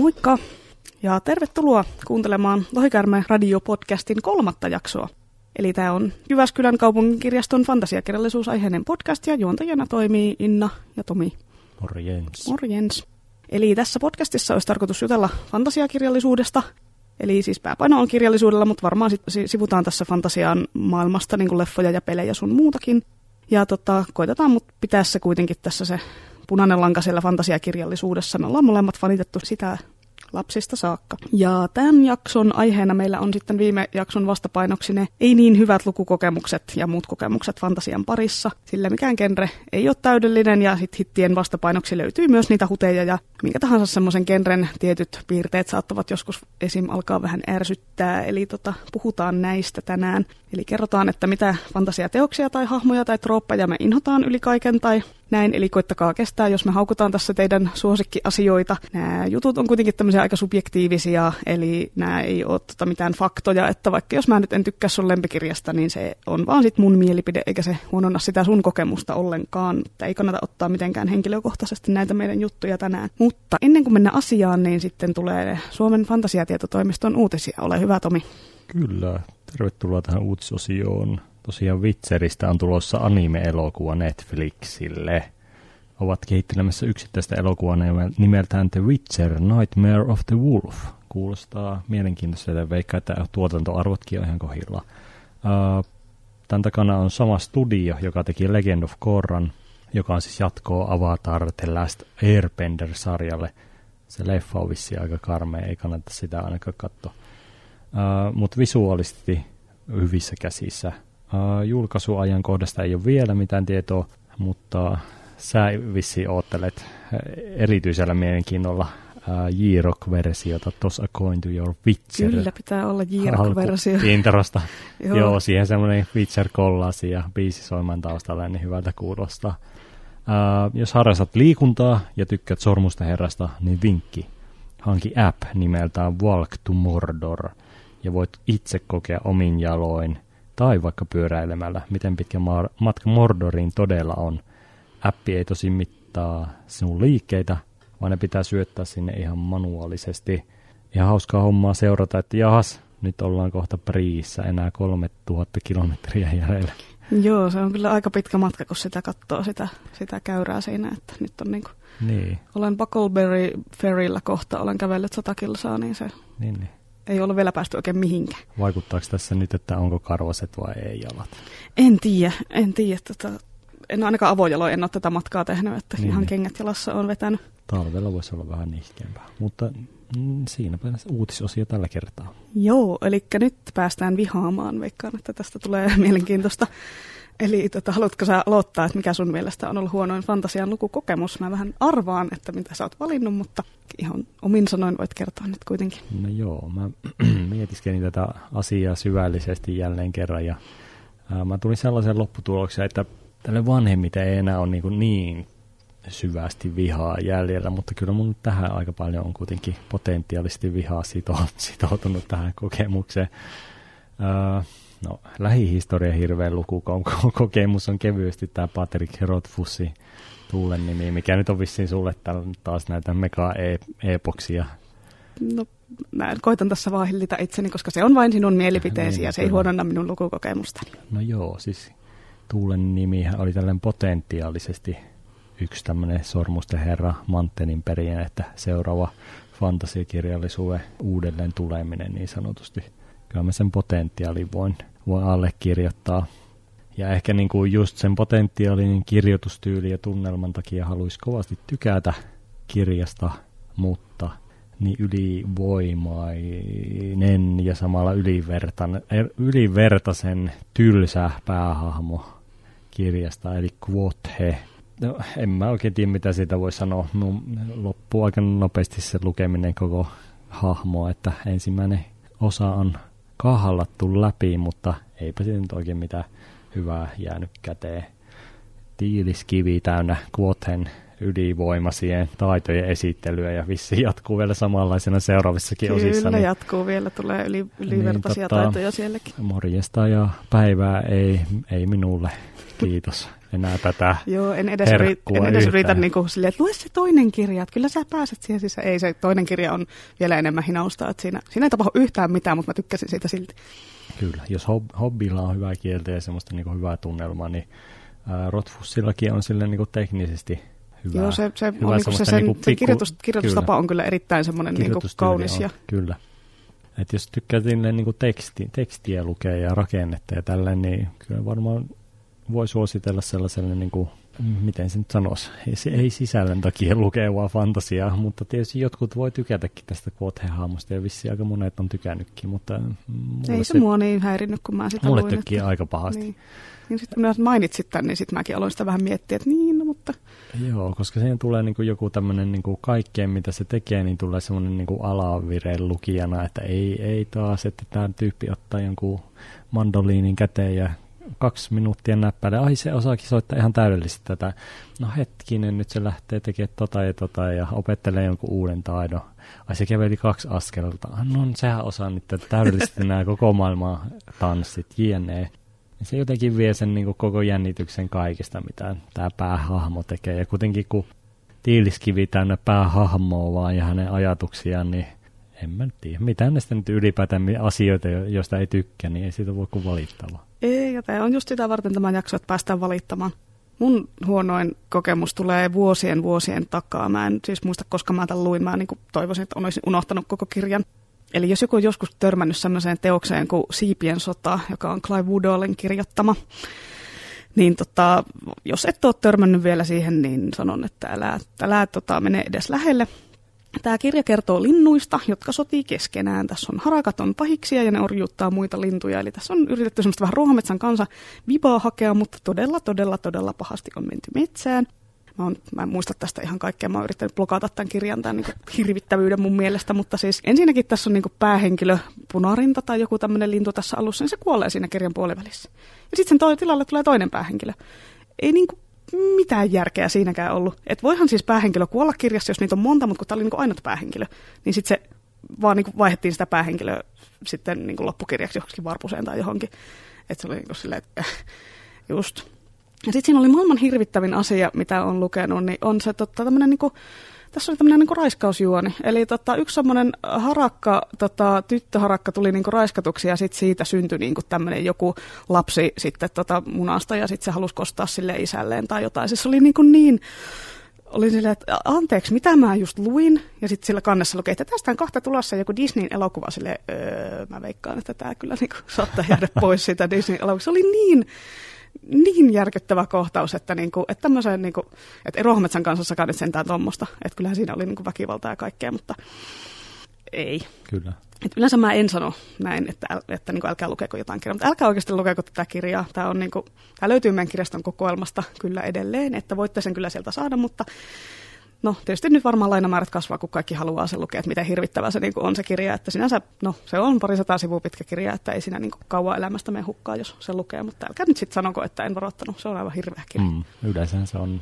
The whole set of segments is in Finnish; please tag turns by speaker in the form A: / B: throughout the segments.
A: Moikka ja tervetuloa kuuntelemaan Lohikärme Radio-podcastin kolmatta jaksoa. Eli tämä on Jyväskylän kaupunginkirjaston fantasiakirjallisuusaiheinen podcast ja juontajana toimii Inna ja Tomi.
B: Morjens.
A: Morjens. Eli tässä podcastissa olisi tarkoitus jutella fantasiakirjallisuudesta. Eli siis pääpaino on kirjallisuudella, mutta varmaan sit sivutaan tässä fantasian maailmasta niin kuin leffoja ja pelejä sun muutakin. Ja tota, koitetaan mut pitää se kuitenkin tässä se punainen lanka siellä fantasiakirjallisuudessa. Me ollaan molemmat fanitettu sitä lapsista saakka. Ja tämän jakson aiheena meillä on sitten viime jakson vastapainoksi ne ei niin hyvät lukukokemukset ja muut kokemukset fantasian parissa, sillä mikään genre ei ole täydellinen ja sit hittien vastapainoksi löytyy myös niitä huteja ja minkä tahansa semmoisen genren tietyt piirteet saattavat joskus esim. alkaa vähän ärsyttää, eli tota, puhutaan näistä tänään. Eli kerrotaan, että mitä fantasiateoksia tai hahmoja tai trooppeja me inhotaan yli kaiken tai näin, eli koittakaa kestää, jos me haukutaan tässä teidän suosikkiasioita. Nämä jutut on kuitenkin tämmöisiä aika subjektiivisia, eli nämä ei ole tota mitään faktoja, että vaikka jos mä nyt en tykkää sun lempikirjasta, niin se on vaan sit mun mielipide, eikä se huononna sitä sun kokemusta ollenkaan. Että ei kannata ottaa mitenkään henkilökohtaisesti näitä meidän juttuja tänään. Mutta ennen kuin mennään asiaan, niin sitten tulee Suomen fantasiatietotoimiston uutisia. Ole hyvä, Tomi.
B: Kyllä, tervetuloa tähän uutisosioon. Tosiaan Witcheristä on tulossa anime-elokuva Netflixille. Ovat kehittelemässä yksittäistä elokuvaa nimeltään The Witcher Nightmare of the Wolf. Kuulostaa mielenkiintoiselta veikkaa, että tuotantoarvotkin on ihan kohilla. Tämän takana on sama studio, joka teki Legend of Korran, joka on siis jatkoa Avatar The Last Airbender-sarjalle. Se leffa on vissiin aika karmea, ei kannata sitä ainakaan katsoa. Uh, Mutta visuaalisesti hyvissä käsissä. Uh, julkaisuajankohdasta ei ole vielä mitään tietoa, mutta sä vissiin oottelet erityisellä mielenkiinnolla uh, J-Rock-versiota Toss a Coin to Your Witcher.
A: Kyllä, pitää olla J-Rock-versio.
B: Introsta. Joo. Joo, siihen semmoinen Witcher kollasi ja biisi soimaan taustalla, niin hyvältä kuulostaa. Uh, jos harrastat liikuntaa ja tykkäät Sormusten herrasta, niin vinkki. Hanki app nimeltään Walk to Mordor ja voit itse kokea omin jaloin tai vaikka pyöräilemällä, miten pitkä matka Mordoriin todella on. Appi ei tosi mittaa sinun liikkeitä, vaan ne pitää syöttää sinne ihan manuaalisesti. Ja hauskaa hommaa seurata, että jahas, nyt ollaan kohta Priissä, enää 3000 kilometriä jäljellä.
A: Joo, se on kyllä aika pitkä matka, kun sitä katsoo sitä, sitä käyrää siinä, että nyt on niin kuin,
B: niin.
A: olen Buckleberry Ferryllä kohta, olen kävellyt sata kilsaa, niin se
B: niin, niin.
A: Ei ole vielä päästy oikein mihinkään.
B: Vaikuttaako tässä nyt, että onko karvaset vai ei jalat?
A: En tiedä, en tiedä. Tota, en ainakaan avojaloin, en ole tätä matkaa tehnyt, että niin, ihan niin. kengät jalassa on vetänyt.
B: Talvella voisi olla vähän nihkeämpää, mutta mm, siinäpä uutisosio tällä kertaa.
A: Joo, eli nyt päästään vihaamaan. Veikkaan, että tästä tulee mielenkiintoista. Eli tota, haluatko sä aloittaa, että mikä sun mielestä on ollut huonoin fantasian lukukokemus? Mä vähän arvaan, että mitä sä oot valinnut, mutta ihan omin sanoin voit kertoa nyt kuitenkin.
B: No joo, mä mietiskelin tätä asiaa syvällisesti jälleen kerran ja ää, mä tulin sellaisen lopputulokseen, että tälle vanhemmiten ei enää ole niin, niin syvästi vihaa jäljellä, mutta kyllä mun tähän aika paljon on kuitenkin potentiaalisesti vihaa sitoutunut tähän kokemukseen. Öö, no, lähihistoria hirveän lukukokemus on kevyesti tämä Patrick Rothfussi Tuulen nimi, mikä nyt on vissiin sulle taas näitä mega-epoksia.
A: No, mä koitan tässä vaan hillitä itseni, koska se on vain sinun mielipiteesi niin, ja se kyllä. ei huononna minun lukukokemusta.
B: No joo, siis Tuulen nimi oli tällainen potentiaalisesti yksi tämmöinen sormusten herra Manttenin perijä, että seuraava fantasiakirjallisuuden uudelleen tuleminen niin sanotusti. Kyllä mä sen potentiaalin voin, voin allekirjoittaa. Ja ehkä niin kuin just sen potentiaalin kirjoitustyyli ja tunnelman takia haluaisi kovasti tykätä kirjasta, mutta niin ylivoimainen ja samalla ylivertaisen tylsä päähahmo kirjasta, eli Quothe No, en mä oikein tiedä, mitä siitä voi sanoa. No, loppuu aika nopeasti se lukeminen koko hahmoa, että ensimmäinen osa on kahallattu läpi, mutta eipä siitä nyt oikein mitään hyvää jäänyt käteen. Tiiliskivi täynnä Quothen ylivoimaisien taitojen esittelyä ja vissi jatkuu vielä samanlaisena seuraavissakin
A: Kyllä,
B: osissa.
A: Kyllä
B: niin,
A: jatkuu vielä, tulee yli, ylivertaisia niin, tota, taitoja sielläkin.
B: Morjesta ja päivää ei, ei minulle, kiitos enää tätä
A: Joo, en edes, yrit, en edes yritä niin kuin silleen, että lue se toinen kirja, että kyllä sä pääset siihen sisään. Ei, se toinen kirja on vielä enemmän hinausta, että siinä, siinä ei tapahdu yhtään mitään, mutta mä tykkäsin siitä silti.
B: Kyllä, jos hob- hobbilla on hyvää kieltä ja semmoista niin hyvää tunnelmaa, niin ää, Rotfussillakin on sille niin hyvä.
A: Joo, se, se, hyvä on niin se, sen, niin pikku, sen kirjoitus, kirjoitustapa kyllä. on kyllä erittäin semmoinen niin kaunis. On, ja...
B: Kyllä. Et jos tykkää niin teksti, tekstiä lukea ja rakennetta ja tällä, niin kyllä varmaan voi suositella sellaiselle, niin kuin, miten se nyt sanoisi, ei, se ei sisällön takia lukea vaan fantasiaa, mutta tietysti jotkut voi tykätäkin tästä Quoth-hahmosta ja vissi aika monet on tykännytkin, mutta...
A: Ei se, se mua niin häirinnyt, kun mä sitä
B: mulle
A: luin.
B: Että... aika pahasti.
A: Niin. Niin sitten kun mainitsit tämän, niin sitten mäkin aloin sitä vähän miettiä, että niin, no, mutta...
B: Joo, koska siihen tulee niin kuin joku tämmöinen niin kaikkeen, mitä se tekee, niin tulee semmoinen niin kuin alavireen lukijana, että ei, ei taas, että tämä tyyppi ottaa jonkun mandoliinin käteen ja kaksi minuuttia näppäile. Ai se osaakin soittaa ihan täydellisesti tätä. No hetkinen, nyt se lähtee tekemään tota ja tota ja opettelee jonkun uuden taidon. Ai se käveli kaksi askelta. No sehän osaa nyt täydellisesti nämä koko maailman tanssit, jne. Se jotenkin vie sen niin koko jännityksen kaikesta, mitä tämä päähahmo tekee. Ja kuitenkin kun tiiliskivi täynnä päähahmoa vaan ja hänen ajatuksiaan, niin en mä tiedä. Mitä näistä nyt ylipäätään asioita, joista ei tykkää, niin ei siitä voi kuin valittavaa.
A: Ei, tämä on just sitä varten tämä jakso, että päästään valittamaan. Mun huonoin kokemus tulee vuosien vuosien takaa. Mä en siis muista, koska mä tämän luin. Mä niin toivoisin, että olisin unohtanut koko kirjan. Eli jos joku on joskus törmännyt sellaiseen teokseen kuin Siipien sota, joka on Clive Woodallin kirjoittama, niin tota, jos et ole törmännyt vielä siihen, niin sanon, että älä, älä tota, mene edes lähelle. Tämä kirja kertoo linnuista, jotka sotii keskenään. Tässä on harakat on pahiksia ja ne orjuuttaa muita lintuja. Eli tässä on yritetty semmoista vähän ruohometsän kanssa vibaa hakea, mutta todella, todella, todella pahasti on menty metsään. Mä, on, mä en muista tästä ihan kaikkea. Mä oon yrittänyt blokata tämän kirjan tämän niin hirvittävyyden mun mielestä, mutta siis ensinnäkin tässä on niin päähenkilö punarinta tai joku tämmöinen lintu tässä alussa, niin se kuolee siinä kirjan puolivälissä. Ja sitten sen tilalle tulee toinen päähenkilö. Ei niin kuin mitään järkeä siinäkään ollut. Että voihan siis päähenkilö kuolla kirjassa, jos niitä on monta, mutta kun tämä oli niin ainut päähenkilö, niin sitten se vaan niin vaihdettiin sitä päähenkilöä sitten niin loppukirjaksi johonkin varpuseen tai johonkin. Että se oli niin silleen, että just. Ja sitten siinä oli maailman hirvittävin asia, mitä on lukenut, niin on se totta, tämmöinen niin tässä oli tämmöinen niin raiskausjuoni. Eli tota, yksi semmoinen harakka, tota, tyttöharakka tuli niin raiskatuksi ja sitten siitä syntyi niin tämmöinen joku lapsi sitten tota, munasta ja sitten se halusi kostaa sille isälleen tai jotain. Se oli niin, kuin niin olin silleen, että anteeksi, mitä mä just luin? Ja sitten sillä kannessa lukee, että tästä on kohta tulossa joku Disneyn elokuva. Sille öö, mä veikkaan, että tämä kyllä niin saattaa jäädä pois siitä Disneyn elokuvasta. Se oli niin niin järkyttävä kohtaus, että, niinku, että tämmöiseen, niinku, että Ruohometsän kanssa nyt sentään tuommoista. Että kyllähän siinä oli niinku väkivaltaa ja kaikkea, mutta ei.
B: Kyllä.
A: Et yleensä mä en sano näin, että, että, että niin älkää lukeko jotain kirjaa, mutta älkää oikeasti lukeko tätä kirjaa. Tämä, on, niin kuin, tämä löytyy meidän kirjaston kokoelmasta kyllä edelleen, että voitte sen kyllä sieltä saada, mutta No tietysti nyt varmaan lainamäärät kasvaa, kun kaikki haluaa sen lukea, että miten hirvittävä se niin on se kirja. Että sinänsä, no se on parisataa sivua pitkä kirja, että ei siinä niin kauan elämästä mene hukkaa, jos se lukee. Mutta älkää nyt sitten sanoko, että en varoittanut. Se on aivan hirveä kirja. Mm,
B: yleensä se on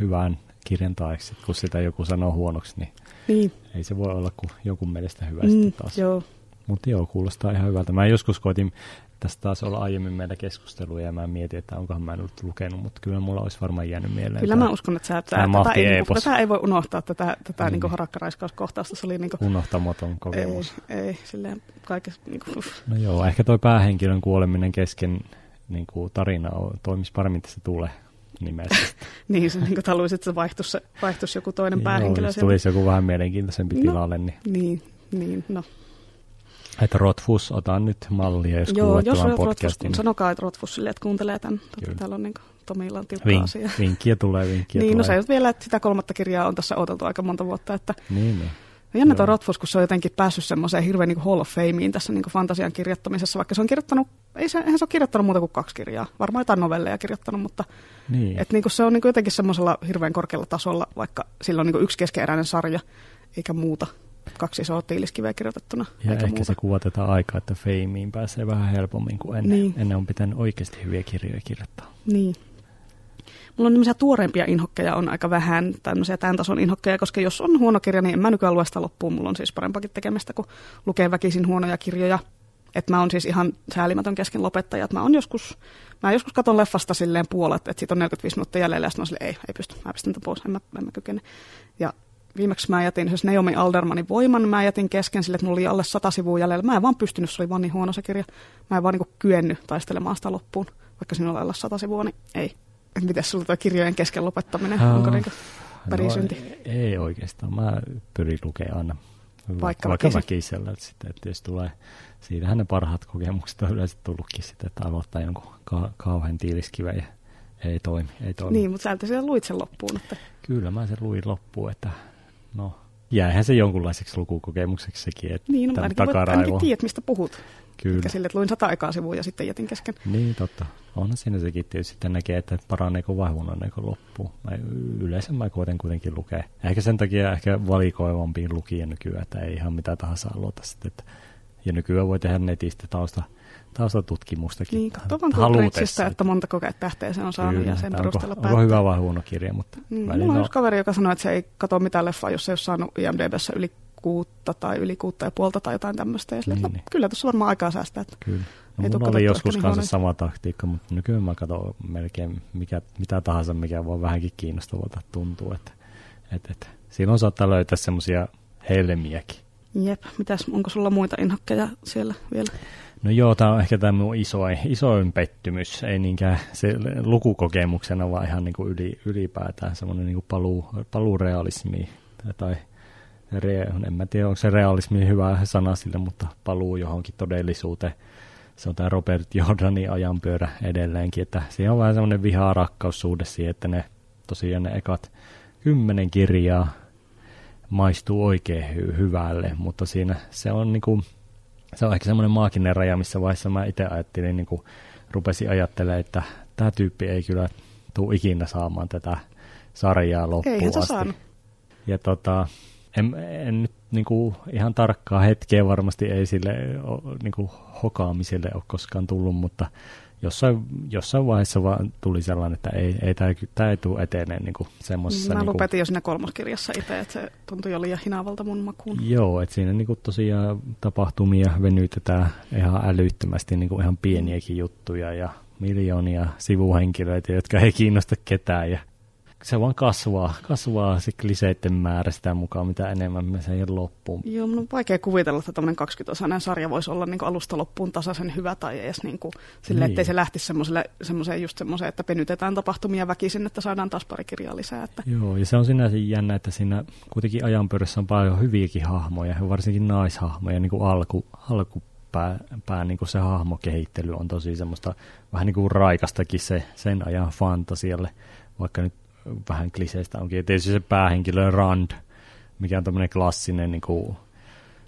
B: hyvän kirjan taeksi, kun sitä joku sanoo huonoksi, niin, niin. ei se voi olla kuin jonkun mielestä hyvä mm, taas.
A: Joo.
B: Mutta joo, kuulostaa ihan hyvältä. Mä joskus koitin tästä taas olla aiemmin meillä keskustelua ja mä mietin, että onkohan mä nyt lukenut, mutta kyllä mulla olisi varmaan jäänyt mieleen.
A: Kyllä mä uskon, että sä, tämä, tätä, ei, tätä ei voi unohtaa, tätä, tätä niin. niin harakkaraiskauskohtausta. Se oli niin kuin,
B: Unohtamaton kokemus.
A: Ei, ei silleen kaikessa. Niin kuin,
B: no joo, ehkä toi päähenkilön kuoleminen kesken niin kuin tarina on, toimisi paremmin tässä tulee nimessä.
A: niin, se, niin kuin haluaisit, että se vaihtuisi, se vaihtuisi joku toinen päähenkilö.
B: Joo, jos tulisi joku vähän mielenkiintoisempi no, tilalle. Niin,
A: niin, niin no
B: että Rotfus, otan nyt mallia, jos Joo, jos tämän podcastin.
A: Rotfus, sanokaa, että Rotfusille, että kuuntelee tämän. Totta, täällä on niin Tomilla on tiukka
B: Vink,
A: asia.
B: Vinkkiä tulee, vinkkiä
A: Niin,
B: tulee.
A: no se vielä, että sitä kolmatta kirjaa on tässä odoteltu aika monta vuotta. Että
B: niin, niin.
A: Jännä tuo Rotfus, kun se on jotenkin päässyt semmoiseen hirveän niin Hall of Fameen tässä niin fantasian kirjoittamisessa, vaikka se on kirjoittanut, ei se, eihän se ole kirjoittanut muuta kuin kaksi kirjaa, varmaan jotain novelleja kirjoittanut, mutta niin. et niin se on niin jotenkin semmoisella hirveän korkealla tasolla, vaikka sillä on niin yksi keskeeräinen sarja, eikä muuta kaksi isoa tiiliskiveä kirjoitettuna.
B: Ja
A: ehkä
B: muuta. se kuvatetaan aikaa, että feimiin pääsee vähän helpommin kuin ennen. Niin. Ennen on pitänyt oikeasti hyviä kirjoja kirjoittaa.
A: Niin. Mulla on tämmöisiä tuoreempia inhokkeja on aika vähän, tämmöisiä tämän tason inhokkeja, koska jos on huono kirja, niin en mä nykyään lue sitä loppuun. Mulla on siis parempakin tekemistä, kun lukee väkisin huonoja kirjoja. Että mä oon siis ihan säälimätön kesken lopettaja. Että mä on joskus, mä joskus katon leffasta silleen puolet, että siitä on 45 minuuttia jäljellä, ja sitten silleen, ei, ei pysty, mä pistän tämän pois, en mä, en mä kykene. Ja viimeksi mä jätin siis Naomi Aldermanin voiman, mä jätin kesken sille, että mulla oli alle sata sivua jäljellä. Mä en vaan pystynyt, se oli vaan niin huono se kirja. Mä en vaan niin kyennyt taistelemaan sitä loppuun, vaikka siinä oli alle sata sivua, niin ei. Miten sulla tuo kirjojen kesken lopettaminen, uh, onko niin perisynti?
B: No, ei oikeastaan, mä pyrin lukemaan aina vaikka, vaikka väkisellä, että, sitten, että jos tulee, siitähän ne parhaat kokemukset on yleensä tullutkin sitten, että aloittaa jonkun ka- kauhean tiiliskiven ja ei toimi, ei toimi.
A: Niin, mutta sä siellä luit sen loppuun. Että...
B: Kyllä mä sen luin loppuun, että no, jäähän se jonkunlaiseksi lukukokemukseksi sekin, että
A: niin, no, ainakin, voit, ainakin tiedät, mistä puhut.
B: Kyllä.
A: Eikä sille, että luin sata aikaa sivua ja sitten jätin kesken.
B: Niin, totta. Onhan siinä sekin tietysti sitten näkee, että paraneeko vai huononeeko loppuu. Mä yleensä mä koitan kuitenkin lukea. Ehkä sen takia ehkä valikoivampiin lukija nykyään, että ei ihan mitä tahansa aloita sitten. Että, ja nykyään voi tehdä netistä tausta, taustatutkimustakin.
A: Niin, katso vaan että montako tähteä se on saanut
B: Kyllä,
A: ja sen
B: perusteella onko, onko hyvä vai huono kirja, mutta
A: mm, Mulla on yksi kaveri, joka sanoi, että se ei katso mitään leffaa, jos se ei ole saanut IMDBssä yli kuutta tai yli kuutta ja puolta tai jotain tämmöistä. Ja sille, niin, no, niin. kyllä tuossa varmaan aikaa säästää. Että
B: kyllä. No, mulla oli joskus niin kanssa sama taktiikka, mutta nykyään mä katson melkein mikä, mitä tahansa, mikä voi vähänkin kiinnostavalta tuntuu. Että, et, et, silloin saattaa löytää semmoisia helmiäkin.
A: Jep, mitäs, onko sulla muita inhokkeja siellä vielä?
B: No joo, tämä on ehkä tämä mun isoin, isoin pettymys, ei niinkään se lukukokemuksena, vaan ihan niin kuin yli, ylipäätään semmoinen niin paluu, paluurealismi tai re, en mä tiedä, onko se realismi hyvä sana sille, mutta paluu johonkin todellisuuteen. Se on tämä Robert Jordanin ajanpyörä edelleenkin, että siinä on vähän semmoinen vihaa rakkaussuhde siihen, että ne tosiaan ne ekat kymmenen kirjaa maistuu oikein hy- hyvälle, mutta siinä se on niinku, se on ehkä semmoinen maaginen raja, missä vaiheessa mä itse ajattelin, niin kuin rupesin ajattelemaan, että tämä tyyppi ei kyllä tule ikinä saamaan tätä sarjaa loppuun Eihän asti. Saanut. Ja tota, en, en nyt niin kuin ihan tarkkaa hetkeä varmasti ei sille niin kuin hokaamiselle ole koskaan tullut, mutta jossain, jossain vaiheessa vaan tuli sellainen, että ei, ei tämä, tämä ei tule eteneen niin kuin semmoisessa...
A: Mä
B: niin
A: lopetin kuin, jo siinä kolmoskirjassa itse, että se tuntui jo liian hinaavalta mun makuun.
B: Joo, että siinä niin kuin tosiaan tapahtumia venytetään ihan älyttömästi niin kuin ihan pieniäkin juttuja ja miljoonia sivuhenkilöitä, jotka ei kiinnosta ketään ja se vaan kasvaa, kasvaa se kliseiden määrä sitä mukaan, mitä enemmän me sen loppuun.
A: Joo, mun on vaikea kuvitella, että tämmöinen 20-osainen sarja voisi olla niin alusta loppuun tasaisen hyvä tai edes niin kuin, sille, niin. ettei se lähtisi semmoiseen just semmoiseen, että penytetään tapahtumia väkisin, että saadaan taas pari kirjaa lisää. Että.
B: Joo, ja se on sinänsä jännä, että siinä kuitenkin ajanpyörässä on paljon hyviäkin hahmoja, varsinkin naishahmoja, niin kuin alku, alku pää, pää niin kuin se hahmokehittely on tosi semmoista vähän niin kuin raikastakin se, sen ajan fantasialle, vaikka nyt vähän kliseistä onkin. Tietysti se päähenkilö Rand, mikä on tämmöinen klassinen niin kuin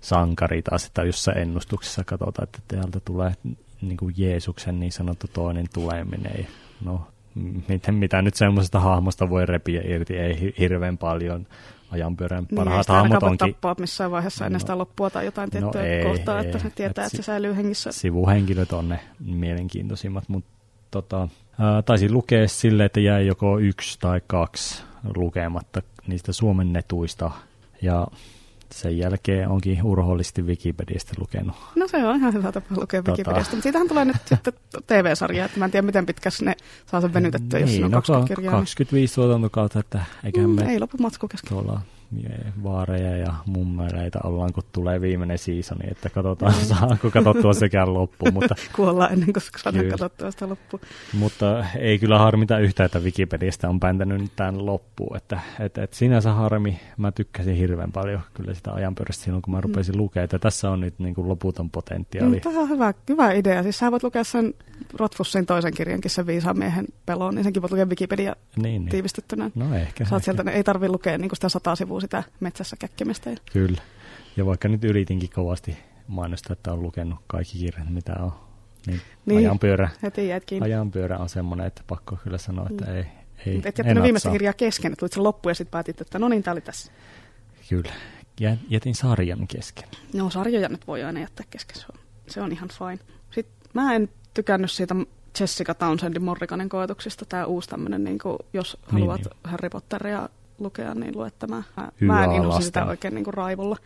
B: sankari taas, että jossain ennustuksessa katsotaan, että täältä tulee niin kuin Jeesuksen niin sanottu toinen tuleminen. No, miten, mitä nyt semmoisesta hahmosta voi repiä irti, ei hirveän paljon ajanpyörän niin, parhaat niin, hahmot onkin...
A: tappaa missään vaiheessa no, ennen sitä loppua tai jotain no tiettyä no ei, kohtaa, ei, että se tietää, että, että se säilyy hengissä.
B: Sivuhenkilöt on ne mielenkiintoisimmat, mutta tota, ää, taisin lukea sille, että jäi joko yksi tai kaksi lukematta niistä suomennetuista. Ja sen jälkeen onkin urhollisesti Wikipediasta lukenut.
A: No se on ihan hyvä tapa lukea tota... Wikipediasta, mutta siitähän tulee nyt sitten TV-sarja, että mä en tiedä miten pitkäs ne saa sen venytettyä, niin, jos on no, 20 kirjaa.
B: 25 tuotantokautta, että eiköhän mm, me...
A: Ei lopu matsku kesken.
B: Tuolla vaareja ja mummeleita ollaan, kun tulee viimeinen seasoni, että katsotaan, mm. saanko katsottua sekään loppuun. Mutta,
A: Kuollaan ennen kuin saadaan katsottua sitä loppuun.
B: Mutta ei kyllä harmita yhtään, että Wikipediasta on päntänyt tämän loppuun. Että, et, et sinänsä harmi, mä tykkäsin hirveän paljon kyllä sitä ajanpyörästä silloin, kun mä rupesin mm. lukemaan, että tässä on nyt niin kuin loputon potentiaali. Mm,
A: tämä on hyvä, hyvä idea. Siis sä voit lukea sen Rotfussin toisen kirjankin, sen viisaan miehen pelon, niin senkin voit lukea Wikipedia niin, niin. tiivistettynä.
B: No ehkä.
A: Saat
B: ehkä.
A: sieltä, ei tarvitse lukea niin kuin sitä sataa sivua sitä metsässä käkkimistä.
B: Kyllä. Ja vaikka nyt yritinkin kovasti mainostaa, että on lukenut kaikki kirjat, mitä on, niin, niin ajanpyörä, ajanpyörä on semmoinen, että pakko kyllä sanoa, että mm. ei, ei
A: et jättänyt viimeistä kirjaa kesken, että luit sen loppuun ja sitten päätit, että no niin, tämä oli tässä.
B: Kyllä. Jätin sarjan kesken.
A: No sarjoja nyt voi aina jättää kesken, se on, se on ihan fine. Sitten mä en tykännyt siitä Jessica Townsendin Morrikanen koetuksista tämä uusi tämmöinen, niin kuin, jos
B: Niin,
A: haluat
B: niin.
A: Harry Potteria lukea, niin lue tämä. Mä,
B: Hyvä
A: mä en inhosi sitä oikein niin kuin raivolla.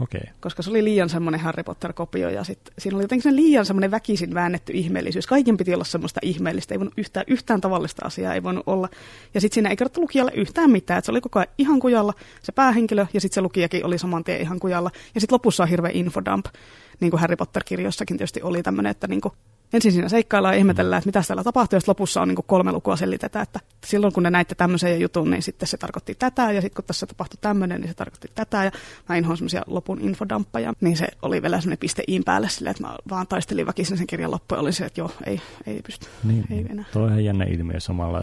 B: Okay.
A: koska se oli liian semmoinen Harry Potter-kopio ja sit, siinä oli jotenkin se liian semmoinen väkisin väännetty ihmeellisyys. Kaiken piti olla semmoista ihmeellistä, ei voinut yhtään, yhtään tavallista asiaa ei voinut olla. Ja sitten siinä ei kerrottu lukijalle yhtään mitään, että se oli koko ajan ihan kujalla se päähenkilö ja sitten se lukijakin oli saman tien ihan kujalla. Ja sitten lopussa on hirveä infodump, niin kuin Harry Potter-kirjoissakin tietysti oli tämmöinen, että niin kuin ensin siinä seikkaillaan ja ihmetellään, että mitä täällä tapahtuu, ja sitten lopussa on niin kolme lukua selitetään, että silloin kun ne näitte tämmöisen jutun, niin sitten se tarkoitti tätä, ja sitten kun tässä tapahtui tämmöinen, niin se tarkoitti tätä, ja mä inhoan semmoisia lopun infodamppeja, niin se oli vielä semmoinen piste iin päälle silleen, että mä vaan taistelin väkisin sen kirjan loppuun, ja olin se, että joo, ei, ei pysty,
B: Niin,
A: ei enää.
B: Tuo on jännä ilmiö samalla,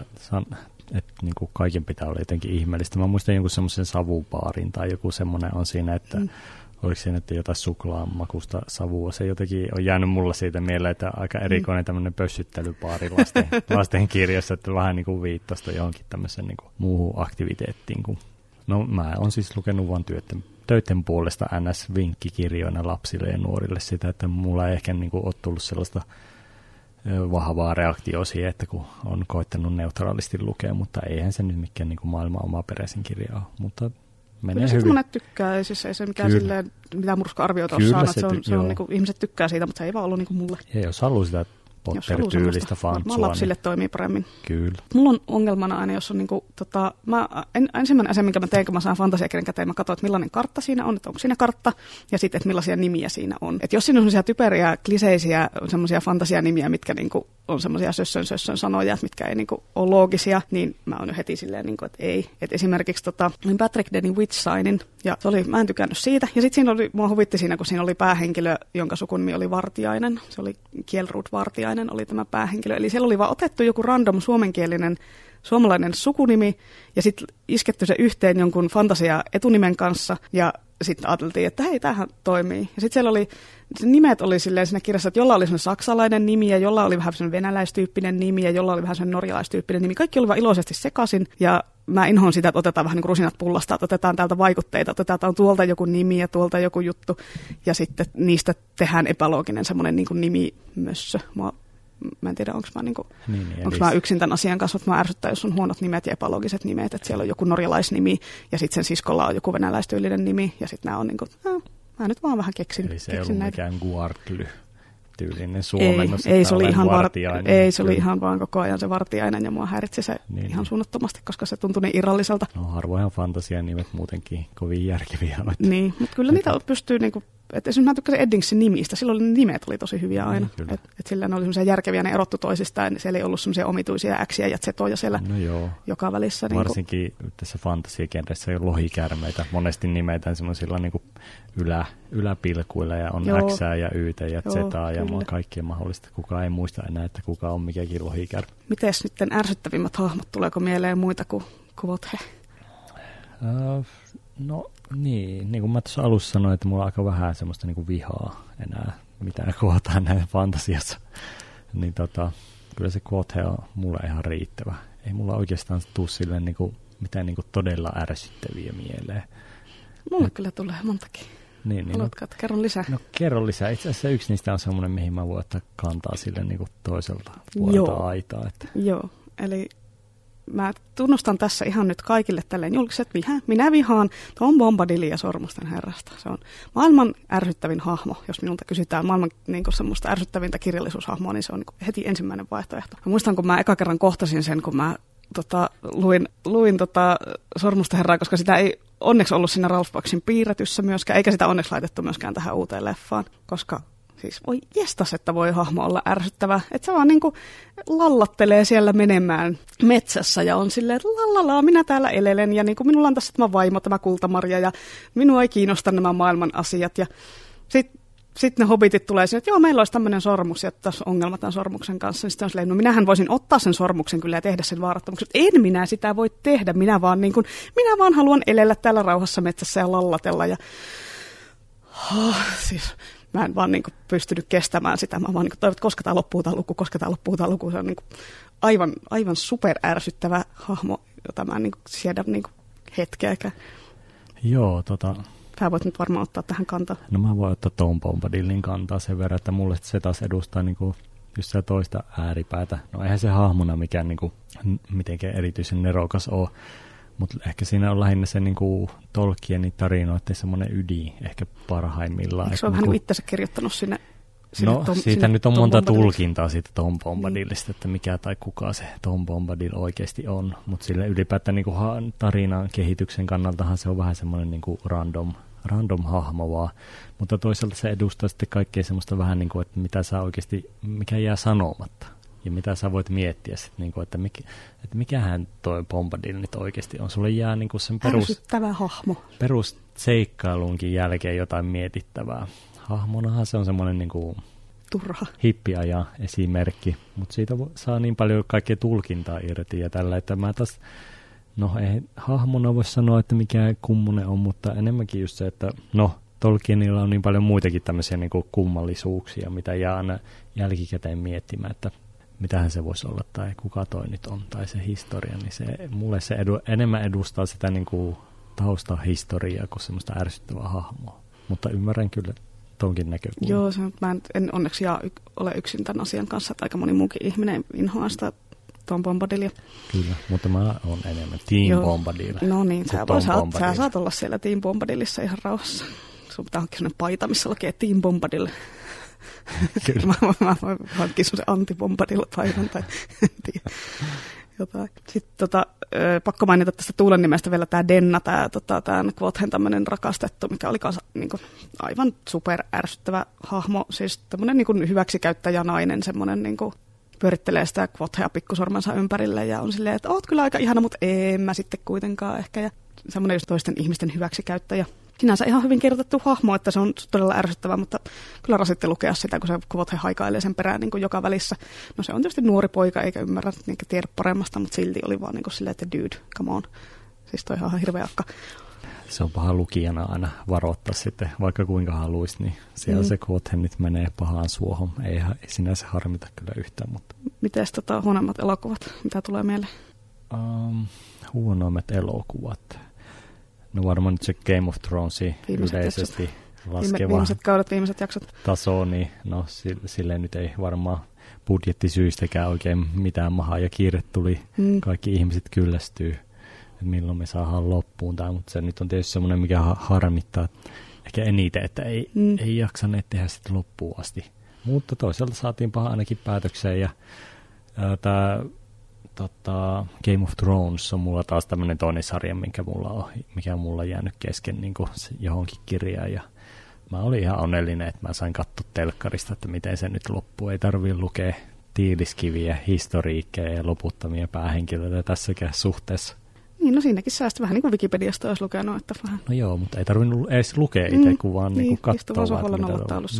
B: että niin kuin kaiken pitää olla jotenkin ihmeellistä. Mä muistan jonkun semmoisen savupaarin tai joku semmoinen on siinä, että
A: Mm.
B: Mm. oliko siinä että jotain suklaamakusta savua. Se jotenkin on jäänyt mulla siitä mieleen, että aika erikoinen tämmöinen pössyttelypaari lasten, lasten kirjassa, että vähän niin kuin viittasta johonkin tämmöisen niin kuin muuhun aktiviteettiin. Kuin. No mä oon siis lukenut vain työtten, töiden puolesta NS-vinkkikirjoina lapsille ja nuorille sitä, että mulla ei ehkä niin kuin ole tullut sellaista vahvaa reaktioa siihen, että kun on koittanut neutraalisti lukea, mutta eihän se nyt mikään niin kuin maailman oma peräisin kirja ole, mutta menee
A: Kyllä
B: hyvin.
A: monet tykkää, ei, siis ei se mikään
B: Kyllä.
A: silleen, mitään murska-arviota ole
B: Kyllä
A: saanut,
B: se
A: se, on, se on
B: joo.
A: niin kuin, ihmiset tykkää siitä, mutta se ei vaan ollut niin kuin mulle.
B: Ja jos haluaa sitä Potter-tyylistä
A: semmoista, varmaan lapsille
B: niin
A: toimii paremmin.
B: kyllä.
A: Mulla on ongelmana aina, jos on niinku, tota, mä, en, ensimmäinen asia, minkä mä teen, kun mä saan fantasiakirjan käteen, mä katson, että millainen kartta siinä on, että onko siinä kartta, ja sitten, että millaisia nimiä siinä on. Et jos siinä on semmoisia typeriä, kliseisiä, semmoisia fantasianimiä, mitkä niinku on semmoisia sössön sössön sanoja, mitkä ei niinku ole loogisia, niin mä oon heti silleen, niinku, että ei. Et esimerkiksi tota, Patrick Denny Witch Signin, ja se oli, mä en tykännyt siitä. Ja sitten siinä oli, mua huvitti siinä, kun siinä oli päähenkilö, jonka sukunimi oli Vartiainen. Se oli Kielrud Vartiainen, oli tämä päähenkilö. Eli siellä oli vaan otettu joku random suomenkielinen suomalainen sukunimi ja sitten isketty se yhteen jonkun fantasia etunimen kanssa ja sitten ajateltiin, että hei, tämähän toimii. Ja sitten siellä oli, nimet oli silleen siinä kirjassa, että jolla oli semmoinen saksalainen nimi ja jolla oli vähän semmoinen venäläistyyppinen nimi ja jolla oli vähän semmoinen norjalaistyyppinen nimi. Kaikki oli vaan iloisesti sekaisin ja mä inhoan sitä, että otetaan vähän niin kuin rusinat pullasta, että otetaan täältä vaikutteita, että otetaan tuolta joku nimi ja tuolta joku juttu ja sitten niistä tehdään epälooginen semmoinen niin kuin nimimössö. Mä, mä en tiedä, onko mä, niin kuin,
B: Niin, niin, eli
A: mä yksin tämän asian kanssa, mutta mä ärsyttää, jos on huonot nimet ja epäloogiset nimet, että siellä on joku norjalaisnimi ja sitten sen siskolla on joku venäläistyylinen nimi ja sitten nämä on niin kuin, äh, mä nyt vaan vähän keksin,
B: eli se ei
A: keksin
B: ollut
A: näitä.
B: mikään guartly tyylinen
A: Ei,
B: suomennos.
A: ei,
B: että
A: se oli ihan, var, ei, se oli ihan vaan koko ajan se vartiainen ja mua häiritsi se
B: Niin,
A: ihan
B: niin.
A: suunnattomasti, koska se tuntui niin irralliselta.
B: No harvoinhan fantasian nimet muutenkin kovin järkeviä että-
A: Niin, mutta kyllä niitä pystyy, niinku, että esimerkiksi mä tykkäsin Eddingsin nimistä, silloin ne nimet oli tosi hyviä
B: Niin,
A: aina.
B: kyllä.
A: et, et sillä ne oli semmoisia järkeviä, ne erottu toisistaan, niin siellä ei ollut semmoisia omituisia äksiä ja zetoja siellä
B: No joo,
A: joka välissä.
B: Varsinkin tässä fantasiakenressä on lohikärmeitä, monesti nimetään semmoisilla niin ylä, yläpilkuilla ja on
A: Joo.
B: X ja Y ja
A: Joo,
B: Z ja
A: kyllä.
B: kaikkea mahdollista. Kukaan ei muista enää, että kuka on mikäkin lohikärme.
A: Mites sitten ärsyttävimmät hahmot, tuleeko mieleen muita kuin kuvot he?
B: Uh, no niin, niin kuin mä tuossa alussa sanoin, että mulla on aika vähän semmoista niin kuin vihaa enää, mitä kootaan näin fantasiassa. Niin tota, kyllä se quote on mulle ihan riittävä. Ei mulla oikeastaan tuu silleen niin kuin, mitään niin kuin todella ärsyttäviä mieleen.
A: Mulle kyllä tulee montakin.
B: Niin, niin no,
A: Haluatko, että kerron lisää?
B: no kerro lisää. Itse asiassa yksi niistä on semmoinen, mihin mä voin ottaa kantaa sille niin kuin toiselta puolelta
A: Joo.
B: aitaa. Että,
A: Joo, eli mä tunnustan tässä ihan nyt kaikille tälleen julkiset viha. Minä vihaan Tom Bombadillia Sormusten herrasta. Se on maailman ärsyttävin hahmo. Jos minulta kysytään maailman niin semmoista ärsyttävintä kirjallisuushahmoa, niin se on niin heti ensimmäinen vaihtoehto. Mä muistan, kun mä eka kerran kohtasin sen, kun mä tota, luin, luin tota Sormusten herraa, koska sitä ei onneksi ollut siinä Ralph Baksin piirretyssä myöskään, eikä sitä onneksi laitettu myöskään tähän uuteen leffaan, koska Siis voi jestas, että voi hahmo olla ärsyttävä. Että se vaan niinku lallattelee siellä menemään metsässä ja on silleen, että lallalaa, minä täällä elelen ja niinku minulla on tässä tämä vaimo, tämä kultamarja ja minua ei kiinnosta nämä maailman asiat. Ja sitten sitten ne hobitit tulee sinne, että joo, meillä olisi tämmöinen sormus ja tässä on ongelma tämän sormuksen kanssa. Niin sitten on silleen, no minähän voisin ottaa sen sormuksen kyllä ja tehdä sen vaarattomaksi. En minä sitä voi tehdä, minä vaan, niin kuin, minä vaan haluan elellä täällä rauhassa metsässä ja lallatella. Ja oh, siis mä en vaan niin kuin pystynyt kestämään sitä. Mä vaan niin kuin toivon, että koska tämä loppuu tämä luku, koska tämä loppuu tämä luku. Se on niin kuin aivan, aivan super ärsyttävä hahmo, jota mä en niin kuin siedä niin kuin hetkeäkään.
B: joo, tota,
A: Sä voit nyt varmaan ottaa tähän kantaa.
B: No mä voin ottaa Tom Bombadilin kantaa sen verran, että mulle se taas edustaa niin kuin just sitä toista ääripäätä. No eihän se hahmona mikään niin kuin, mitenkään erityisen nerokas ole, mutta ehkä siinä on lähinnä se niin kuin, Tolkienin tarinoiden semmoinen ydin ehkä parhaimmillaan.
A: Eikö se ole vähän niin itse kirjoittanut sinne
B: Sinne no tom, siitä sinne nyt on Tom monta Bombadil. tulkintaa siitä Tom Bombadilista, niin. että mikä tai kuka se Tom Bombadil oikeasti on. Mutta sille ylipäätään niin kuin tarinan kehityksen kannaltahan se on vähän semmoinen niin kuin random, random hahmo vaan. Mutta toisaalta se edustaa sitten kaikkea semmoista vähän niin kuin, että mitä sä oikeasti, mikä jää sanomatta. Ja mitä sä voit miettiä sitten, niin kuin, että, mikä, että mikähän toi Bombadil nyt oikeasti on. Sulle jää niin kuin sen perus,
A: hahmo.
B: perus seikkailunkin jälkeen jotain mietittävää hahmonahan se on semmoinen niin kuin
A: turha
B: hippiaja esimerkki, mutta siitä saa niin paljon kaikkea tulkintaa irti ja tällä, että mä taas, no ei hahmona voi sanoa, että mikä kummonen on, mutta enemmänkin just se, että no Tolkienilla on niin paljon muitakin tämmöisiä niin kuin kummallisuuksia, mitä jää aina jälkikäteen miettimään, että mitähän se voisi olla tai kuka toi nyt on tai se historia, niin se, mulle se edu, enemmän edustaa sitä niin kuin taustahistoriaa kuin semmoista ärsyttävää hahmoa. Mutta ymmärrän kyllä tonkin näkökulma.
A: Joo, se, mä en, en onneksi jaa, ole yksin tämän asian kanssa, että aika moni muukin ihminen inhoaa sitä Tom Bombadilia.
B: Kyllä, mutta mä oon enemmän Team Joo. Bombadil.
A: No niin, sä, voi, saat, sä saat olla siellä Team Bombadilissa ihan rauhassa. Sun pitää hankkia sellainen paita, missä lukee Team Bombadil. Kyllä. mä, mä, mä voin hankkia sellaisen anti-Bombadil-paidan tai jotain. Sitten tota, pakko mainita tästä Tuulen nimestä vielä tämä Denna, tämä tota, Quothen tämmöinen rakastettu, mikä oli kanssa, niin kuin, aivan super ärsyttävä hahmo. Siis tämmöinen niin hyväksikäyttäjä nainen, semmoinen niin kuin, pyörittelee sitä Quothea pikkusormensa ympärille ja on silleen, että oot kyllä aika ihana, mutta en mä sitten kuitenkaan ehkä. Ja semmoinen just toisten ihmisten hyväksikäyttäjä sinänsä ihan hyvin kirjoitettu hahmo, että se on todella ärsyttävä, mutta kyllä rasitti lukea sitä, kun se kuvat he haikailee sen perään niin kuin joka välissä. No se on tietysti nuori poika, eikä ymmärrä, eikä tiedä paremmasta, mutta silti oli vaan niin kuin silleen, että dude, come on. Siis toi ihan hirveä akka.
B: Se on paha lukijana aina varoittaa sitten, vaikka kuinka haluaisi, niin siellä mm. se Quothen nyt menee pahaan suohon. Ei, ei sinänsä harmita kyllä yhtään, mutta...
A: Miten tota, huonommat elokuvat? Mitä tulee mieleen?
B: Um, huonoimmat elokuvat. No varmaan nyt se Game of Thrones yleisesti jaksot. laskeva
A: viimeiset kaudet, viimeiset jaksot.
B: taso, niin no silleen nyt ei varmaan budjettisyistäkään oikein mitään mahaa ja kiire tuli. Mm. Kaikki ihmiset kyllästyy, että milloin me saadaan loppuun tämä, mutta se nyt on tietysti semmoinen, mikä harmittaa ehkä eniten, että ei, mm. ei jaksaneet tehdä sitä loppuun asti. Mutta toisaalta saatiin paha ainakin päätökseen ja tämä tota, Game of Thrones on mulla taas tämmöinen toinen sarja, minkä mulla on, mikä on mulla jäänyt kesken niin johonkin kirjaan. Ja mä olin ihan onnellinen, että mä sain katsoa telkkarista, että miten se nyt loppuu. Ei tarvii lukea tiiliskiviä, historiikkeja ja loputtamia päähenkilöitä tässäkään suhteessa.
A: Niin, no siinäkin säästä vähän niin kuin Wikipediasta olisi lukenut. Että vähän.
B: No joo, mutta ei tarvinnut edes lukea itse, mm, kun vaan niin, niin katsoa.
A: Niin, istuu vaan sohvalla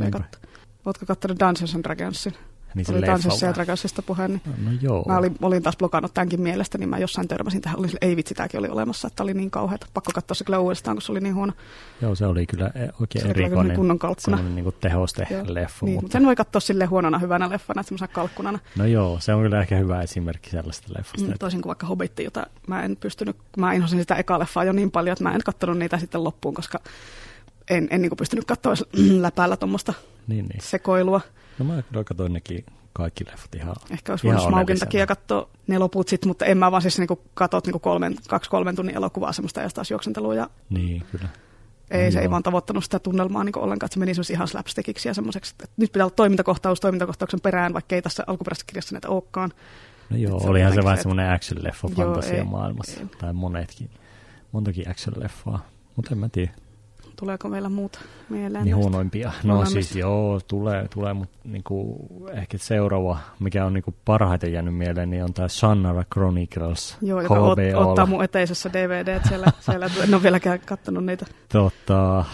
A: ja katsoa. Oletko katsonut Dungeons and Dragonsin? Niin oli tanssissa ja Dragonsista puheen, niin
B: no, no joo.
A: mä olin, olin taas blokannut tämänkin mielestä, niin mä jossain törmäsin tähän, oli, ei vitsi, tämäkin oli olemassa, että oli niin kauheata. Pakko katsoa se kyllä uudestaan, kun se oli niin huono.
B: Joo, se oli kyllä e- oikein se erikoinen.
A: Oli kunnon kalkkuna.
B: Niin tehoste joo. leffa.
A: Niin, mutta... sen voi katsoa sille huonona hyvänä leffana, semmoisena kalkkunana.
B: No joo, se on kyllä ehkä hyvä esimerkki sellaista leffasta. Mm,
A: toisin kuin vaikka Hobbitti, jota mä en pystynyt, mä inhosin sitä eka leffaa jo niin paljon, että mä en katsonut niitä sitten loppuun, koska en, en niin kuin pystynyt katsoa läpäällä tuommoista niin, niin. sekoilua.
B: No mä kyllä katsoin nekin kaikki leffat ihan
A: Ehkä olisi voinut Smaukin takia katsoa ne loput sit, mutta en mä vaan siis niinku katot niinku kolmen, kaksi kolmen tunnin elokuvaa semmoista ja taas juoksentelua. Ja
B: niin, kyllä.
A: Ei, no, se ei vaan tavoittanut sitä tunnelmaa niin ollenkaan, että se meni ihan slapstickiksi ja semmoiseksi, että nyt pitää olla toimintakohtaus toimintakohtauksen perään, vaikka ei tässä alkuperäisessä kirjassa näitä olekaan.
B: No joo, se olihan se vähän semmoinen action-leffa fantasia maailmassa, ei. tai monetkin, montakin action-leffaa, mutta en mä tiedä.
A: Tuleeko meillä muut mieleen?
B: Niin huonoimpia. No Huonoimmista. siis joo, tulee, tulee mutta niinku, ehkä seuraava, mikä on niinku parhaiten jäänyt mieleen, niin on tämä Shannara Chronicles.
A: Joo, joka ot, ottaa mun eteisessä DVD, siellä, siellä en ole vieläkään kattonut niitä.
B: Totta, äh,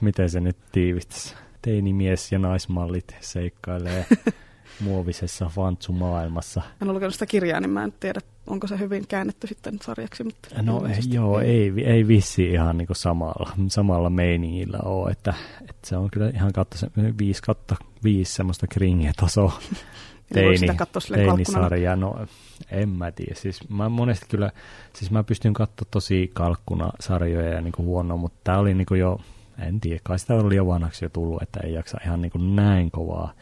B: miten se nyt tiivistäisi? Teinimies ja naismallit seikkailee muovisessa Fantsu-maailmassa.
A: En ole lukenut sitä kirjaa, niin mä en tiedä, onko se hyvin käännetty sitten sarjaksi. Mutta
B: no joo, ei, ei vissi ihan niin samalla, samalla meiningillä ole, että, että se on kyllä ihan kautta se, 5 kautta 5 semmoista kringe-tasoa. Teini, teinisarja, no en mä tiedä. Siis mä monesti kyllä, siis mä pystyn katsoa tosi kalkkuna sarjoja ja niin huono, mutta tää oli niin jo, en tiedä, kai sitä oli jo vanhaksi jo tullut, että ei jaksa ihan niin näin kovaa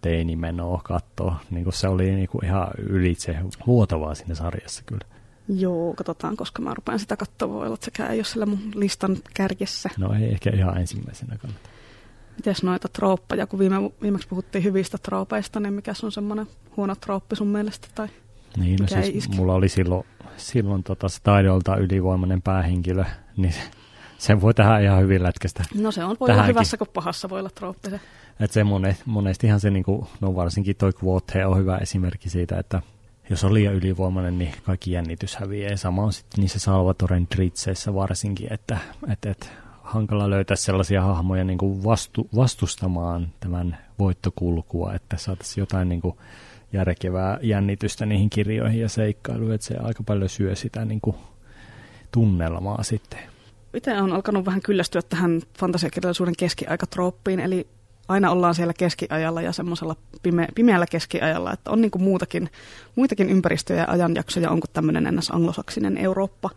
B: teinimenoa katsoa. Niin kuin se oli niin kuin ihan ylitse luotavaa siinä sarjassa kyllä.
A: Joo, katsotaan, koska mä rupean sitä katsoa. Voi olla, että sekään ei ole siellä mun listan kärjessä.
B: No ei ehkä ihan ensimmäisenä kannata.
A: Mites noita trooppeja, kun viime, viimeksi puhuttiin hyvistä troopeista, niin mikä on semmoinen huono trooppi sun mielestä? Tai
B: niin, no siis mulla oli silloin, silloin tota se taidolta ylivoimainen päähenkilö, niin sen voi tähän ihan hyvin lätkästä.
A: No se on, voi olla hyvässä kuin pahassa voi olla trooppi se.
B: Et se monet, monestihan se, niinku, no varsinkin toi Quote on hyvä esimerkki siitä, että jos on liian ylivoimainen, niin kaikki jännitys häviää. Sama on sitten niissä Salvatoren tritseissä varsinkin, että et, et, hankala löytää sellaisia hahmoja niin kuin vastu, vastustamaan tämän voittokulkua, että saataisiin jotain niin kuin järkevää jännitystä niihin kirjoihin ja seikkailuihin, että se aika paljon syö sitä niin kuin tunnelmaa sitten.
A: Itse on alkanut vähän kyllästyä tähän fantasiakirjallisuuden keskiaikatrooppiin, eli aina ollaan siellä keskiajalla ja semmoisella pime- pimeällä keskiajalla, että on niin kuin muutakin, muitakin ympäristöjä ja ajanjaksoja on kuin tämmöinen ennäs anglosaksinen Eurooppa.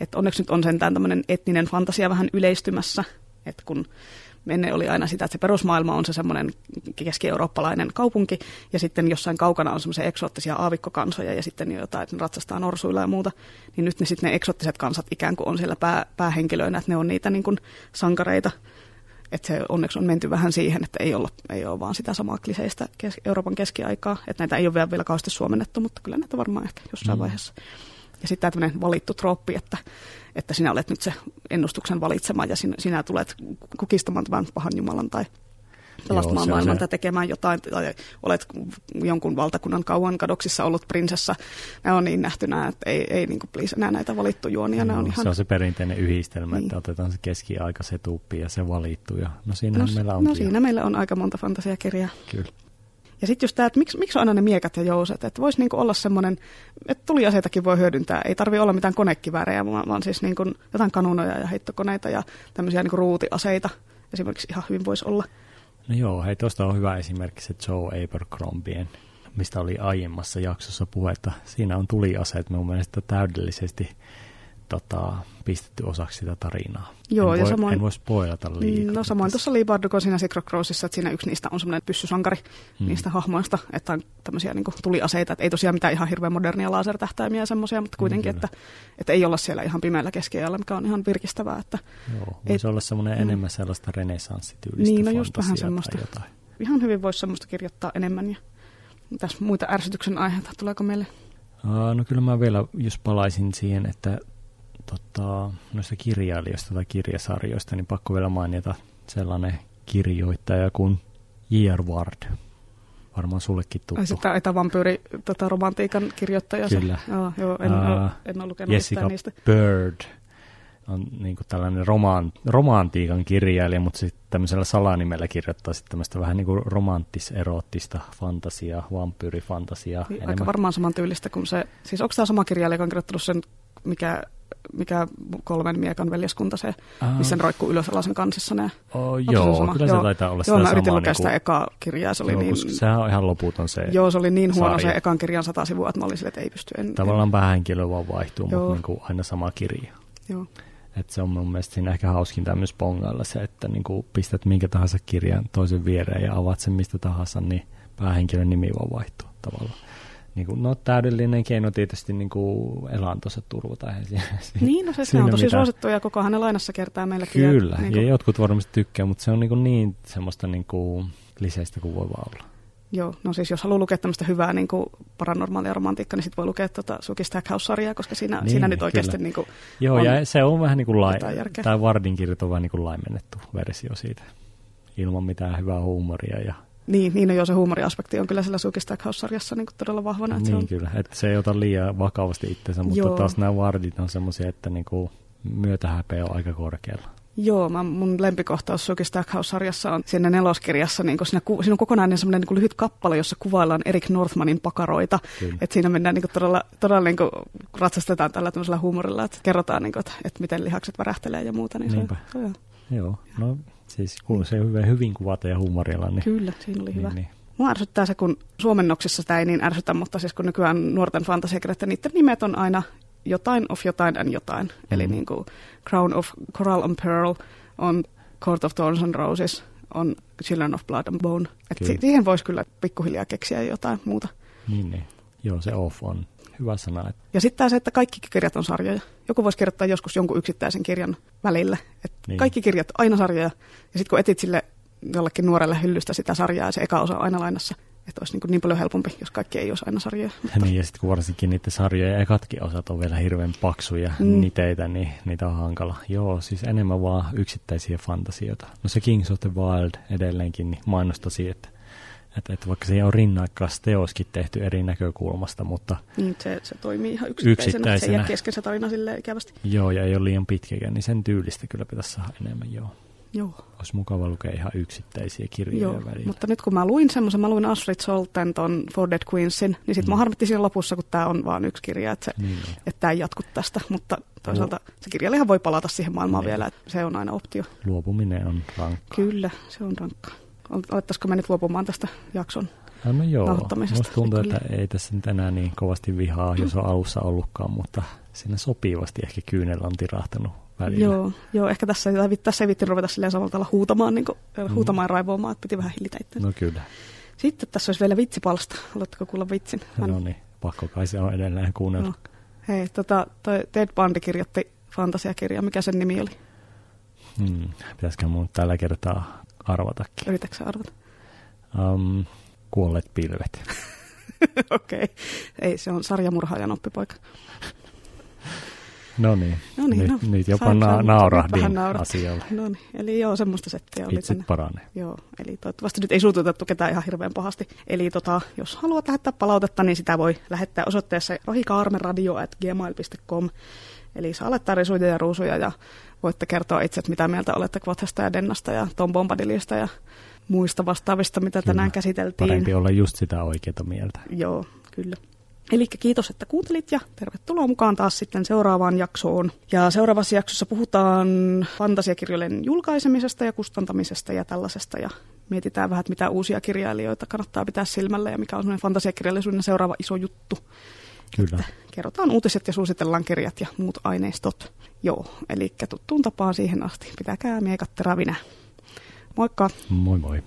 A: Että onneksi nyt on sentään tämmöinen etninen fantasia vähän yleistymässä, että kun ennen oli aina sitä, että se perusmaailma on se semmoinen keski-eurooppalainen kaupunki, ja sitten jossain kaukana on semmoisia eksoottisia aavikkokansoja, ja sitten jotain, että ne ratsastaa norsuilla ja muuta, niin nyt ne sitten ne eksoottiset kansat ikään kuin on siellä pää, päähenkilöinä, että ne on niitä niin kuin sankareita, että se onneksi on menty vähän siihen, että ei, olla, ei ole vaan sitä samaa kliseistä kes- Euroopan keskiaikaa, että näitä ei ole vielä, vielä kauheasti suomennettu, mutta kyllä näitä varmaan ehkä jossain mm. vaiheessa. Ja sitten tämmöinen valittu trooppi, että, että sinä olet nyt se ennustuksen valitsema ja sinä, sinä tulet kukistamaan tämän pahan Jumalan tai pelastamaan Joo, maailman tai tekemään jotain, tai olet jonkun valtakunnan kauan kadoksissa ollut prinsessa. Ne on niin nähtynä, että ei, ei niin kuin, please, enää näitä valittu juonia.
B: Joo,
A: ne on ihan...
B: Se on se perinteinen yhdistelmä, niin. että otetaan se keskiaika, se tuuppi ja se valittu. Ja, no siinähän no, meillä on.
A: No siinä meillä on aika monta fantasiakirjaa.
B: Kyllä.
A: Ja sitten just tämä, että miksi, miksi on aina ne miekat ja jouset, että voisi niinku olla semmoinen, että tuliaseitakin voi hyödyntää, ei tarvi olla mitään konekiväärejä, vaan, vaan siis niinku jotain kanunoja ja heittokoneita ja tämmöisiä niinku ruutiaseita esimerkiksi ihan hyvin voisi olla.
B: No joo, hei tuosta on hyvä esimerkki se Joe Abercrombien, mistä oli aiemmassa jaksossa puhetta. Siinä on tuliaseet mun mielestä täydellisesti tota, pistetty osaksi sitä tarinaa.
A: Joo,
B: en
A: ja
B: voi,
A: samoin,
B: en voi spoilata liikaa.
A: No samoin tuossa Lee Bardugo siinä Secret Crossissa, että siinä yksi niistä on semmoinen pyssysankari hmm. niistä hahmoista, että on tämmöisiä niin tuliaseita, että ei tosiaan mitään ihan hirveän modernia lasertähtäimiä semmoisia, mutta kuitenkin, että, että ei olla siellä ihan pimeällä keskiajalla, mikä on ihan virkistävää. Että,
B: Joo, voisi et, olla semmoinen mm. enemmän sellaista renessanssityylistä
A: Niin, no just vähän semmoista. Ihan hyvin voisi semmoista kirjoittaa enemmän. Ja mitäs muita ärsytyksen aiheita, tuleeko meille?
B: No kyllä mä vielä, jos palaisin siihen, että tota, noista kirjailijoista tai kirjasarjoista, niin pakko vielä mainita sellainen kirjoittaja kuin J.R. Ward. Varmaan sullekin tuttu.
A: Ai sitä etävampyyri tota, romantiikan kirjoittaja.
B: Kyllä.
A: Se. Joo, joo, en, uh, en ole lukenut
B: Jessica
A: niistä.
B: Bird on niin kuin tällainen roman, romantiikan kirjailija, mutta sitten tämmöisellä salanimellä kirjoittaa sitten tämmöistä vähän niin kuin romanttis-eroottista fantasiaa, vampyyrifantasiaa.
A: Niin, aika varmaan samantyylistä kuin se, siis onko tämä sama kirjailija, joka on kirjoittanut sen, mikä mikä kolmen miekan veljeskunta se, Aha. missä roikkuu ylös alasen kansissa ne.
B: Oh, joo, se kyllä se taitaa olla
A: Joo, mä yritin
B: lukea
A: niin kuin, sitä ekaa kirjaa, se oli joo, niin...
B: Sehän on ihan loputon se
A: Joo, se oli niin huono sarja. se ekan kirjan sata sivua, että mä olin sille, että ei pysty. En,
B: Tavallaan en... vähän henkilö vaan vaihtuu, joo. mutta niin kuin aina sama kirja.
A: Joo.
B: Et se on mun mielestä siinä ehkä hauskinta myös pongailla se, että niin kuin pistät minkä tahansa kirjan toisen viereen ja avaat sen mistä tahansa, niin päähenkilön nimi vaan vaihtuu tavallaan niin kuin, no täydellinen keino tietysti niin kuin elantonsa turvata.
A: niin, no se, se on tosi mitään. suosittu ja koko hänen lainassa kertaa meilläkin.
B: Kyllä,
A: ja,
B: niin kuin... ja jotkut varmasti tykkää, mutta se on niin, kuin niin semmoista niin kuin liseistä kuin voi vaan olla.
A: Joo, no siis jos haluaa lukea tämmöistä hyvää niin kuin paranormaalia romantiikkaa, niin sitten voi lukea tuota Suki Stackhouse-sarjaa, koska siinä, niin, siinä nyt oikeasti niin kuin
B: Joo, ja se on vähän niin kuin lai, tämä Vardin kirjat on vähän niin kuin laimennettu versio siitä, ilman mitään hyvää huumoria ja
A: niin, niin no joo, se huumoriaspekti on kyllä sillä Suki Stackhouse-sarjassa niin todella vahvana.
B: Että niin se on... kyllä, että se ei ota liian vakavasti itsensä, mutta joo. taas nämä Vardit on semmoisia, että niin kuin myötähäpeä on aika korkealla.
A: Joo, mä, mun lempikohtaus Suki Stackhouse-sarjassa on siinä neloskirjassa, niin siinä, siinä on kokonainen semmoinen niin lyhyt kappale, jossa kuvaillaan Erik Northmanin pakaroita. Että siinä mennään niin kuin todella, todella niin kuin ratsastetaan tällä tämmöisellä huumorilla, että kerrotaan, niin kuin, että, että miten lihakset värähtelee ja muuta. Niin
B: Niinpä. Se, se, joo. no siis kun se hyvin, hyvin kuvata ja huumorilla. Niin,
A: Kyllä, siinä oli niin, hyvä. Niin. Mua ärsyttää se, kun suomennoksissa sitä ei niin ärsytä, mutta siis kun nykyään nuorten fantasiakirjat, niiden nimet on aina jotain of jotain and jotain. Mm. Eli niin kuin Crown of Coral and Pearl on Court of Thorns and Roses on Children of Blood and Bone. Et si- siihen voisi kyllä pikkuhiljaa keksiä jotain muuta.
B: Niin, niin. Joo, se off on hyvä sana.
A: Ja sitten se, että kaikki kirjat on sarjoja. Joku voisi kirjoittaa joskus jonkun yksittäisen kirjan välille. Et
B: Niin.
A: Kaikki kirjat on aina sarjoja. Ja sitten kun etit sille jollekin nuorelle hyllystä sitä sarjaa ja se eka osa on aina lainassa, että olisi niin, kuin niin paljon helpompi, jos kaikki ei olisi aina sarjoja. Mutta,
B: niin, ja sitten kun varsinkin niiden sarjojen ekatkin osat on vielä hirveän paksuja. Mm. niteitä, niin niitä on hankala. Joo, siis enemmän vaan yksittäisiä fantasioita. No se Kings of the Wild edelleenkin niin mainostasi, että, että, että vaikka se on rinnakkaas teoskin tehty eri näkökulmasta, mutta
A: niin se, se toimii ihan yksittäisenä. Se
B: Yksittäisenä.
A: jää kesken se tarina silleen ikävästi.
B: joo, ja ei ole liian pitkäkään, niin sen tyylistä kyllä pitäisi saada enemmän, joo.
A: Joo.
B: Olisi mukava lukea ihan yksittäisiä kirjoja
A: Joo,
B: välillä.
A: mutta nyt kun mä luin semmoisen, mä luin Ashrid Solten ton For Dead Queensin, niin sit mm. Mä harmitti siinä lopussa, kun tämä on vaan yksi kirja, että, se,
B: Niin,
A: että tämä ei jatku tästä, mutta toisaalta se kirjailijahan voi palata siihen maailmaan
B: Niin.
A: vielä, että se on aina optio.
B: Luopuminen on rankkaa.
A: Kyllä, se on rankkaa. Olettaisiko me nyt luopumaan tästä jakson?
B: No, no joo, musta tuntuu, että ei tässä nyt enää niin kovasti vihaa, jos on alussa ollutkaan, mutta siinä sopivasti ehkä kyynellä on tirahtanut välillä.
A: Joo, joo, ehkä tässä, tässä ei vitti ruveta silleen samalla tavalla huutamaan, niin kuin,
B: Mm.
A: huutamaan ja raivoamaan, että piti vähän hillitä itseänsä.
B: No kyllä,
A: Sitten tässä olisi vielä vitsipalsta. Haluatteko kuulla vitsin? Mä-
B: no niin, pakko kai se on edelleen kuunnella.
A: No. Hei, tota, toi Ted Bundy kirjoitti fantasiakirjaa. Mikä sen nimi oli?
B: Hmm, pitäisikö mun tällä kertaa arvatakin.
A: Yritätkö arvata?
B: Um, kuolleet pilvet.
A: Okei. Okay. Ei, se on sarjamurhaajan oppipoika.
B: No niin,
A: No niin,
B: nyt,
A: no,
B: nyt jopa
A: sain-
B: na- naurahdin asialle.
A: No niin, eli joo, semmoista settiä oli tänne.
B: paranee.
A: Joo, eli toivottavasti nyt ei suututettu ketään ihan hirveän pahasti. Eli tota, jos haluat lähettää palautetta, niin sitä voi lähettää osoitteessa rohikaarmeradio.gmail.com. Eli saa laittaa risuja ja ruusuja ja voitte kertoa itse, että mitä mieltä olette Kvathasta ja Dennasta ja Tom Bombadilista ja muista vastaavista, mitä
B: Kyllä.
A: tänään käsiteltiin.
B: Parempi olla just sitä oikeaa mieltä.
A: Joo, kyllä. Eli kiitos, että kuuntelit ja tervetuloa mukaan taas sitten seuraavaan jaksoon. Ja seuraavassa jaksossa puhutaan fantasiakirjojen julkaisemisesta ja kustantamisesta ja tällaisesta. Ja mietitään vähän, mitä uusia kirjailijoita kannattaa pitää silmällä ja mikä on semmoinen fantasiakirjallisuuden seuraava iso juttu.
B: Kyllä.
A: Kerrotaan uutiset ja suositellaan kirjat ja muut aineistot. Joo, eli tuttuun tapaan siihen asti. Pitäkää miekat terävinä. Moikka!
B: Moi moi.